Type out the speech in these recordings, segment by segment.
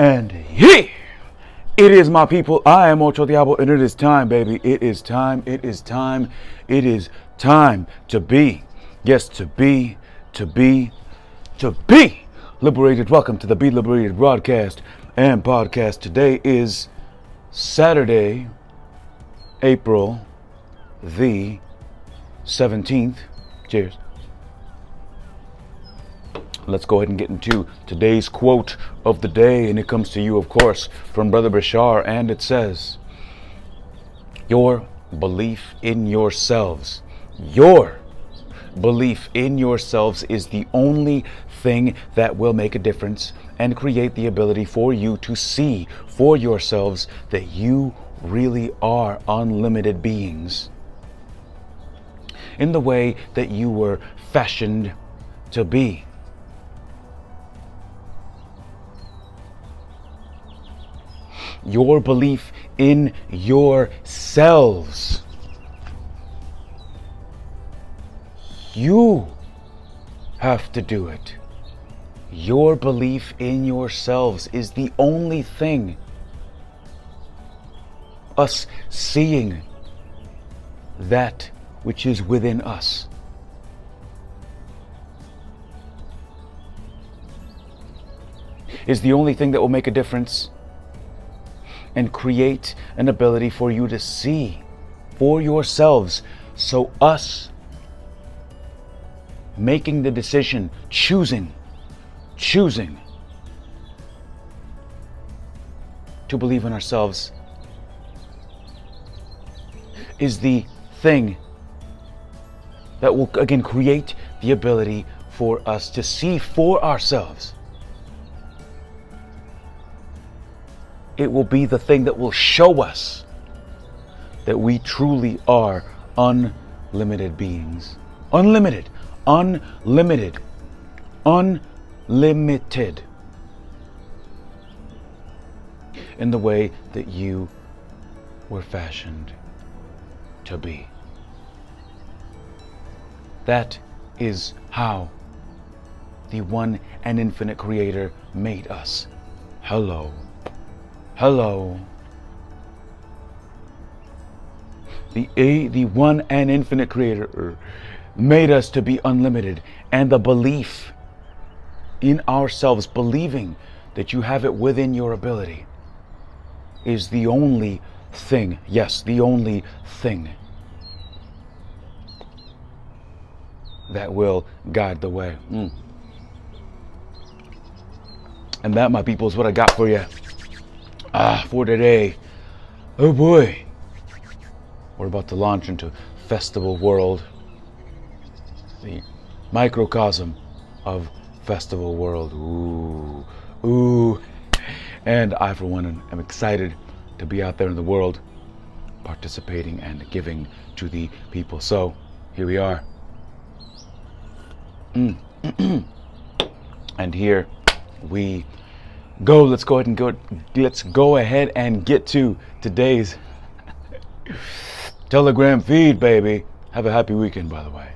And here it is, my people. I am Ocho Diablo, and it is time, baby. It is time. It is time. It is time to be. Yes, to be, to be, to be liberated. Welcome to the Be Liberated broadcast and podcast. Today is Saturday, April the 17th. Cheers. Let's go ahead and get into today's quote of the day, and it comes to you, of course, from Brother Bashar, and it says, Your belief in yourselves, your belief in yourselves is the only thing that will make a difference and create the ability for you to see for yourselves that you really are unlimited beings in the way that you were fashioned to be. Your belief in yourselves. You have to do it. Your belief in yourselves is the only thing. Us seeing that which is within us. Is the only thing that will make a difference and create an ability for you to see for yourselves. So, us making the decision, choosing, choosing to believe in ourselves is the thing that will again create the ability for us to see for ourselves. It will be the thing that will show us that we truly are unlimited beings. Unlimited, unlimited, unlimited in the way that you were fashioned to be. That is how the one and infinite creator made us. Hello. Hello. The A, the one and infinite creator made us to be unlimited and the belief in ourselves believing that you have it within your ability is the only thing, yes, the only thing that will guide the way. Mm. And that, my people, is what I got for you. Ah, for today. Oh boy. We're about to launch into Festival World, the microcosm of Festival World. Ooh, ooh. And I, for one, am excited to be out there in the world participating and giving to the people. So, here we are. Mm. and here we go. Let's go ahead and go. Let's go ahead and get to today's Telegram feed, baby. Have a happy weekend, by the way.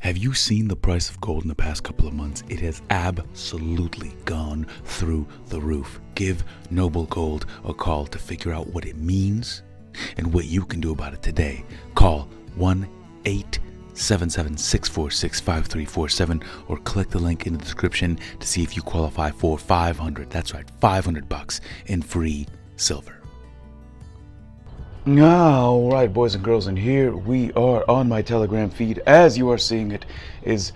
Have you seen the price of gold in the past couple of months? It has absolutely gone through the roof. Give Noble Gold a call to figure out what it means and what you can do about it today. Call 1 8 776465347 or click the link in the description to see if you qualify for 500 that's right 500 bucks in free silver. All right boys and girls and here we are on my telegram feed. As you are seeing it is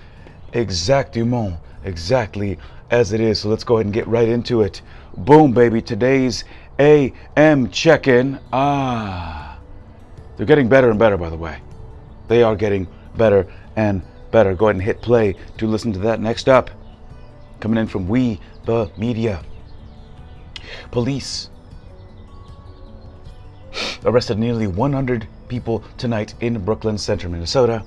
exactement exactly as it is. So let's go ahead and get right into it. Boom baby today's am check-in. Ah they're getting better and better by the way. They are getting better and better. Go ahead and hit play to listen to that. Next up, coming in from We the Media. Police arrested nearly 100 people tonight in Brooklyn Center, Minnesota,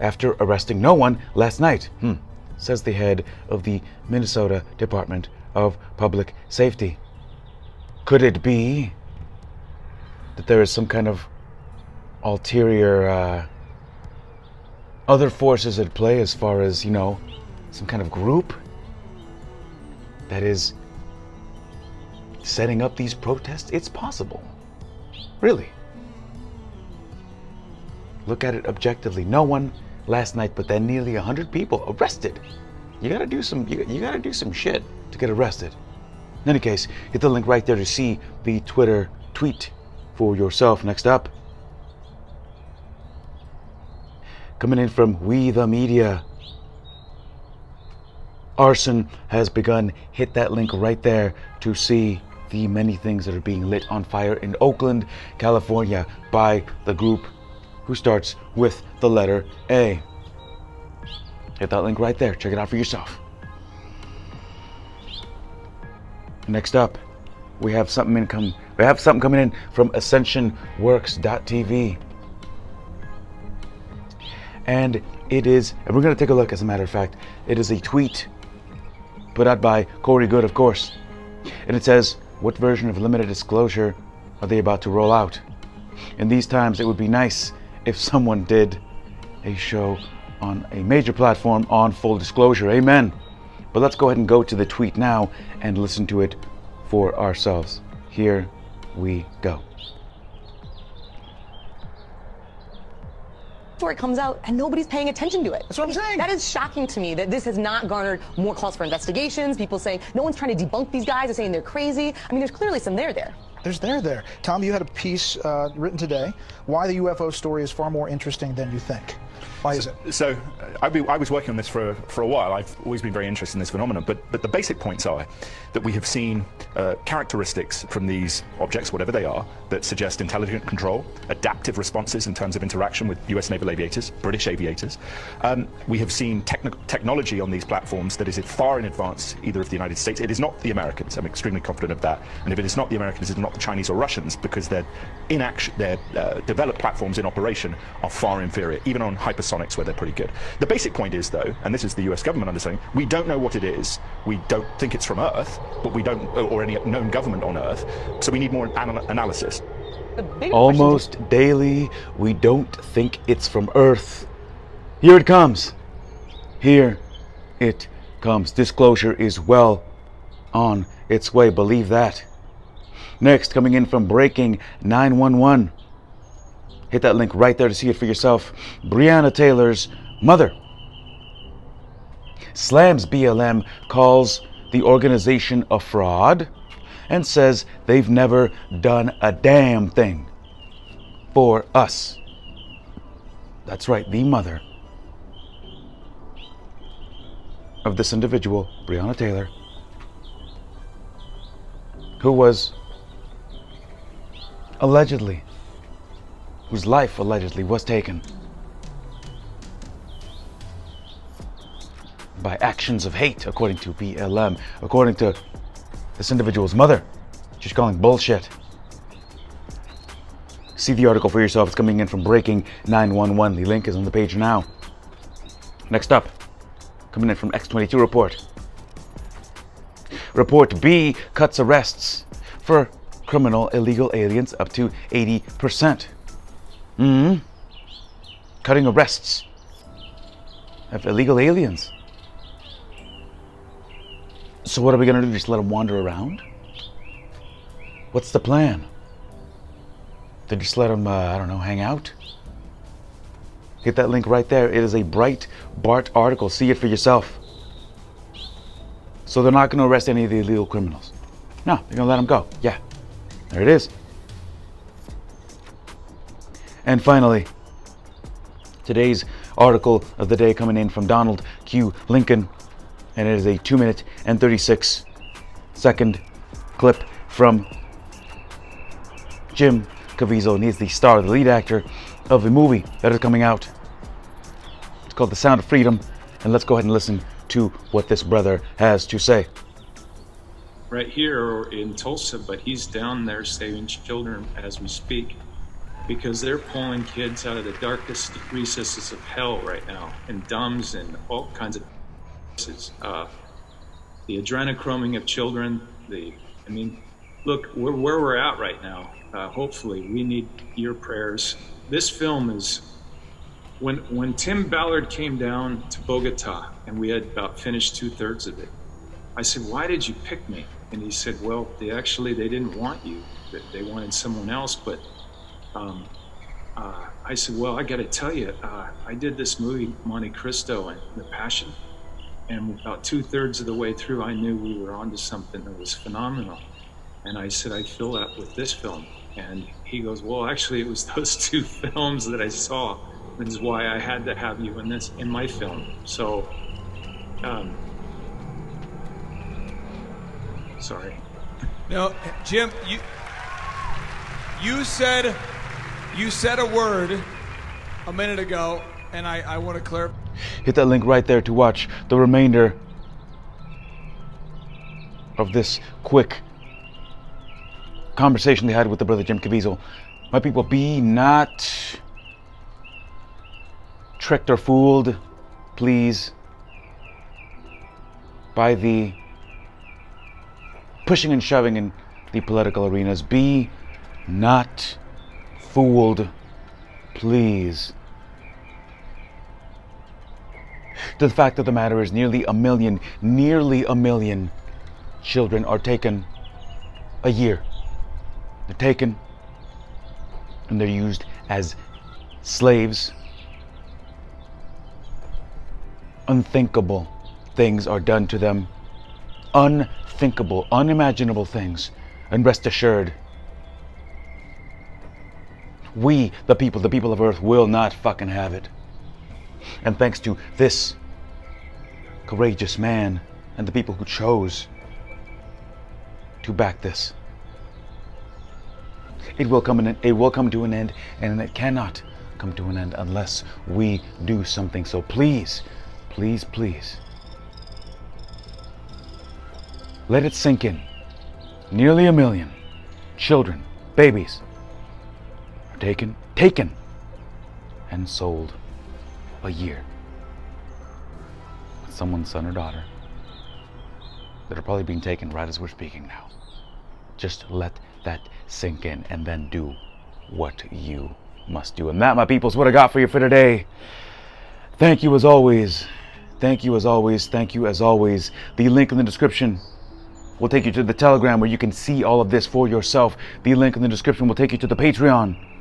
after arresting no one last night, hmm, says the head of the Minnesota Department of Public Safety. Could it be that there is some kind of ulterior uh, other forces at play as far as, you know, some kind of group that is setting up these protests? It's possible. Really. Look at it objectively. No one last night, but then nearly 100 people arrested. You gotta do some you, you gotta do some shit to get arrested. In any case, hit the link right there to see the Twitter tweet for yourself. Next up. Coming in from We the Media. Arson has begun. Hit that link right there to see the many things that are being lit on fire in Oakland, California by the group who starts with the letter A. Hit that link right there. Check it out for yourself. Next up, we have something in come we have something coming in from ascensionworks.tv. And it is, and we're going to take a look, as a matter of fact. It is a tweet put out by Corey Goode, of course. And it says, What version of limited disclosure are they about to roll out? In these times, it would be nice if someone did a show on a major platform on full disclosure. Amen. But let's go ahead and go to the tweet now and listen to it for ourselves. Here we go. Story comes out and nobody's paying attention to it. That's what I'm saying. That is shocking to me that this has not garnered more calls for investigations. People saying no one's trying to debunk these guys. They're saying they're crazy. I mean, there's clearly some there there. There's there there. Tom, you had a piece uh, written today. Why the UFO story is far more interesting than you think. Why is it? So, I, I, was working on this for, for a while. I've always been very interested in this phenomenon. But, but the basic points are that we have seen uh, characteristics from these objects, whatever they are, that suggest intelligent control, adaptive responses in terms of interaction with US naval aviators, British aviators. Um, we have seen technology on these platforms that is far in advance either of the United States. It is not the Americans. I'm extremely confident of that. And if it is not the Americans, it is not the Chinese or Russians because their, in action, their uh, developed platforms in operation are far inferior, even on hypersonic where they're pretty good. The basic point is, though, and this is the US government understanding, we don't know what it is. We don't think it's from Earth, but we don't, or any known government on Earth. So we need more anal- analysis. Almost daily, we don't think it's from Earth. Here it comes. Here it comes. Disclosure is well on its way. Believe that. Next, coming in from Breaking 911. Hit that link right there to see it for yourself. Breonna Taylor's mother slams BLM, calls the organization a fraud, and says they've never done a damn thing for us. That's right, the mother of this individual, Breonna Taylor, who was allegedly whose life allegedly was taken by actions of hate, according to BLM, according to this individual's mother. She's calling bullshit. See the article for yourself. It's coming in from Breaking 911. The link is on the page now. Next up, coming in from X22 Report. Report B cuts arrests for criminal illegal aliens up to 80%. Mm-hmm. Cutting arrests of illegal aliens. So what are we gonna do? Just let them wander around? What's the plan? To just let them, uh, I don't know, hang out? Hit that link right there. It is a Bright Bart article. See it for yourself. So they're not going to arrest any of the illegal criminals. No, they're going to let them go. Yeah, there it is. And finally, today's article of the day coming in from Donald Q. Lincoln, and it is a 2 minute and 36 second clip from Jim Caviezel, and he's the star, the lead actor of a movie that is coming out. It's called The Sound of Freedom, and let's go ahead and listen to what this brother has to say. Right here in Tulsa, but he's down there saving children as we speak because they're pulling kids out of the darkest recesses of hell right now, and dumbs and all kinds of places. Uh, the adrenochroming of children. The, I mean, look, we're, where we're at right now. Uh, hopefully, we need your prayers. This film is when when Tim Ballard came down to Bogota and we had about finished two thirds of it. I said, "Why did you pick me?" And he said, well, they actually, they didn't want you. They wanted someone else, but um, uh, I said, well, I got to tell you, uh, I did this movie, Monte Cristo and The Passion. And about two thirds of the way through, I knew we were onto something that was phenomenal. And I said, I feel that with this film. And he goes, well, actually, it was those two films that I saw. This is why I had to have you in this, in my film. So, um, sorry. No, Jim, you you said you said a word a minute ago, and I, I want to clear. Hit that link right there to watch the remainder of this quick conversation they had with the brother Jim Caviezel. My people, be not tricked or fooled, please, by the pushing and shoving in the political arenas. Be not fooled, please. The fact of the matter is, nearly a million, nearly a million children are taken a year. They're taken and they're used as slaves. Unthinkable things are done to them. Unthinkable, unimaginable things. And rest assured, we, the people, the people of Earth, will not fucking have it. And thanks to this courageous man and the people who chose to back this, it will come it will come to an end, and it cannot come to an end unless we do something. So please, please, please, let it sink in. Nearly a million children, babies, taken, taken, and sold a year with someone's son or daughter that are probably being taken right as we're speaking now. Just let that sink in and then do what you must do. And that, my people, is what I got for you for today. Thank you as always. Thank you as always. Thank you as always. The link in the description will take you to the Telegram where you can see all of this for yourself. The link in the description will take you to the Patreon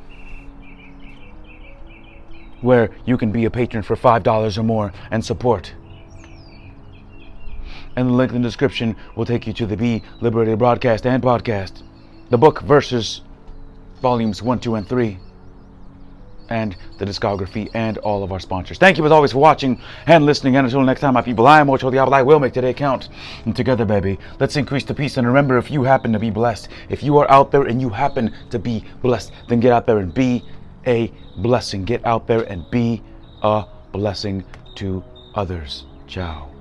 where you can be a patron for $5 or more and support. And the link in the description will take you to the Be Liberated broadcast and podcast, the book versus volumes 1, 2, and 3, and the discography and all of our sponsors. Thank you as always for watching and listening. And until next time, my people, I am Ocho Diablo. I will make today count. And together, baby, let's increase the peace. And remember, if you happen to be blessed, if you are out there and you happen to be blessed, then get out there and be a blessing. Get out there and be a blessing to others. Ciao.